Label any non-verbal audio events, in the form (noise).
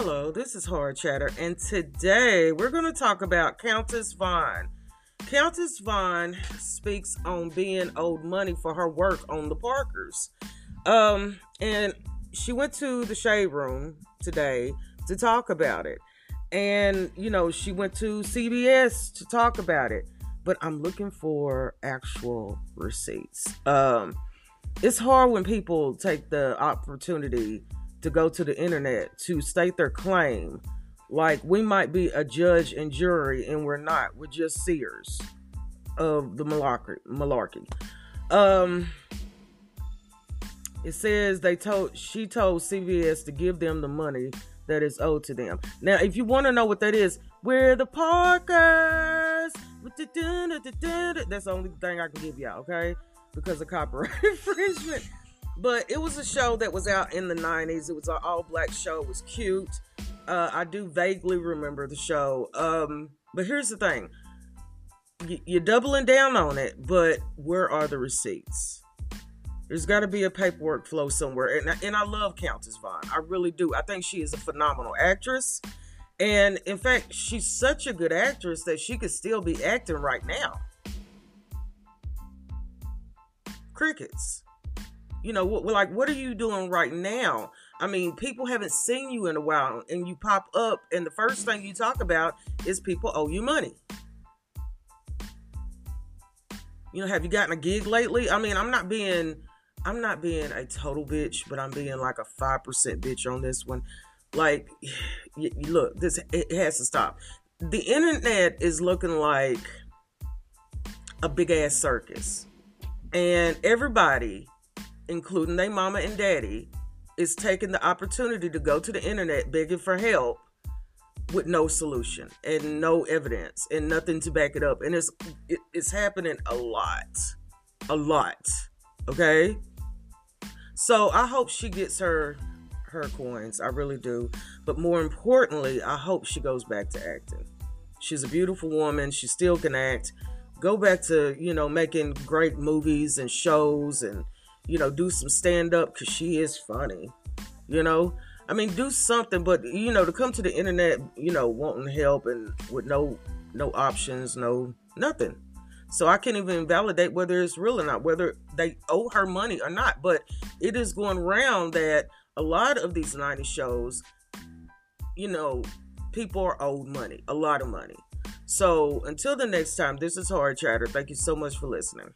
Hello, this is Hard Chatter, and today we're going to talk about Countess Vaughn. Countess Vaughn speaks on being owed money for her work on the Parkers. Um, and she went to the shade room today to talk about it. And, you know, she went to CBS to talk about it. But I'm looking for actual receipts. Um, it's hard when people take the opportunity to go to the internet to state their claim. Like we might be a judge and jury, and we're not. We're just seers of the malarkey. Um, it says they told she told CBS to give them the money that is owed to them. Now, if you want to know what that is, we're the Parkers. That's the only thing I can give y'all, okay? Because of copyright (laughs) infringement. But it was a show that was out in the 90s. It was an all black show. It was cute. Uh, I do vaguely remember the show. Um, but here's the thing you're doubling down on it, but where are the receipts? There's got to be a paperwork flow somewhere. And, and I love Countess Vaughn. I really do. I think she is a phenomenal actress. And in fact, she's such a good actress that she could still be acting right now. Crickets you know, like, what are you doing right now? I mean, people haven't seen you in a while, and you pop up, and the first thing you talk about is people owe you money. You know, have you gotten a gig lately? I mean, I'm not being, I'm not being a total bitch, but I'm being like a five percent bitch on this one. Like, (sighs) you, look, this it has to stop. The internet is looking like a big ass circus, and everybody including their mama and daddy, is taking the opportunity to go to the internet begging for help with no solution and no evidence and nothing to back it up. And it's it, it's happening a lot. A lot. Okay? So I hope she gets her her coins. I really do. But more importantly, I hope she goes back to acting. She's a beautiful woman. She still can act. Go back to, you know, making great movies and shows and you know, do some stand up because she is funny. You know, I mean, do something, but you know, to come to the internet, you know, wanting help and with no no options, no nothing. So I can't even validate whether it's real or not, whether they owe her money or not. But it is going around that a lot of these 90 shows, you know, people are owed money, a lot of money. So until the next time, this is Hard Chatter. Thank you so much for listening.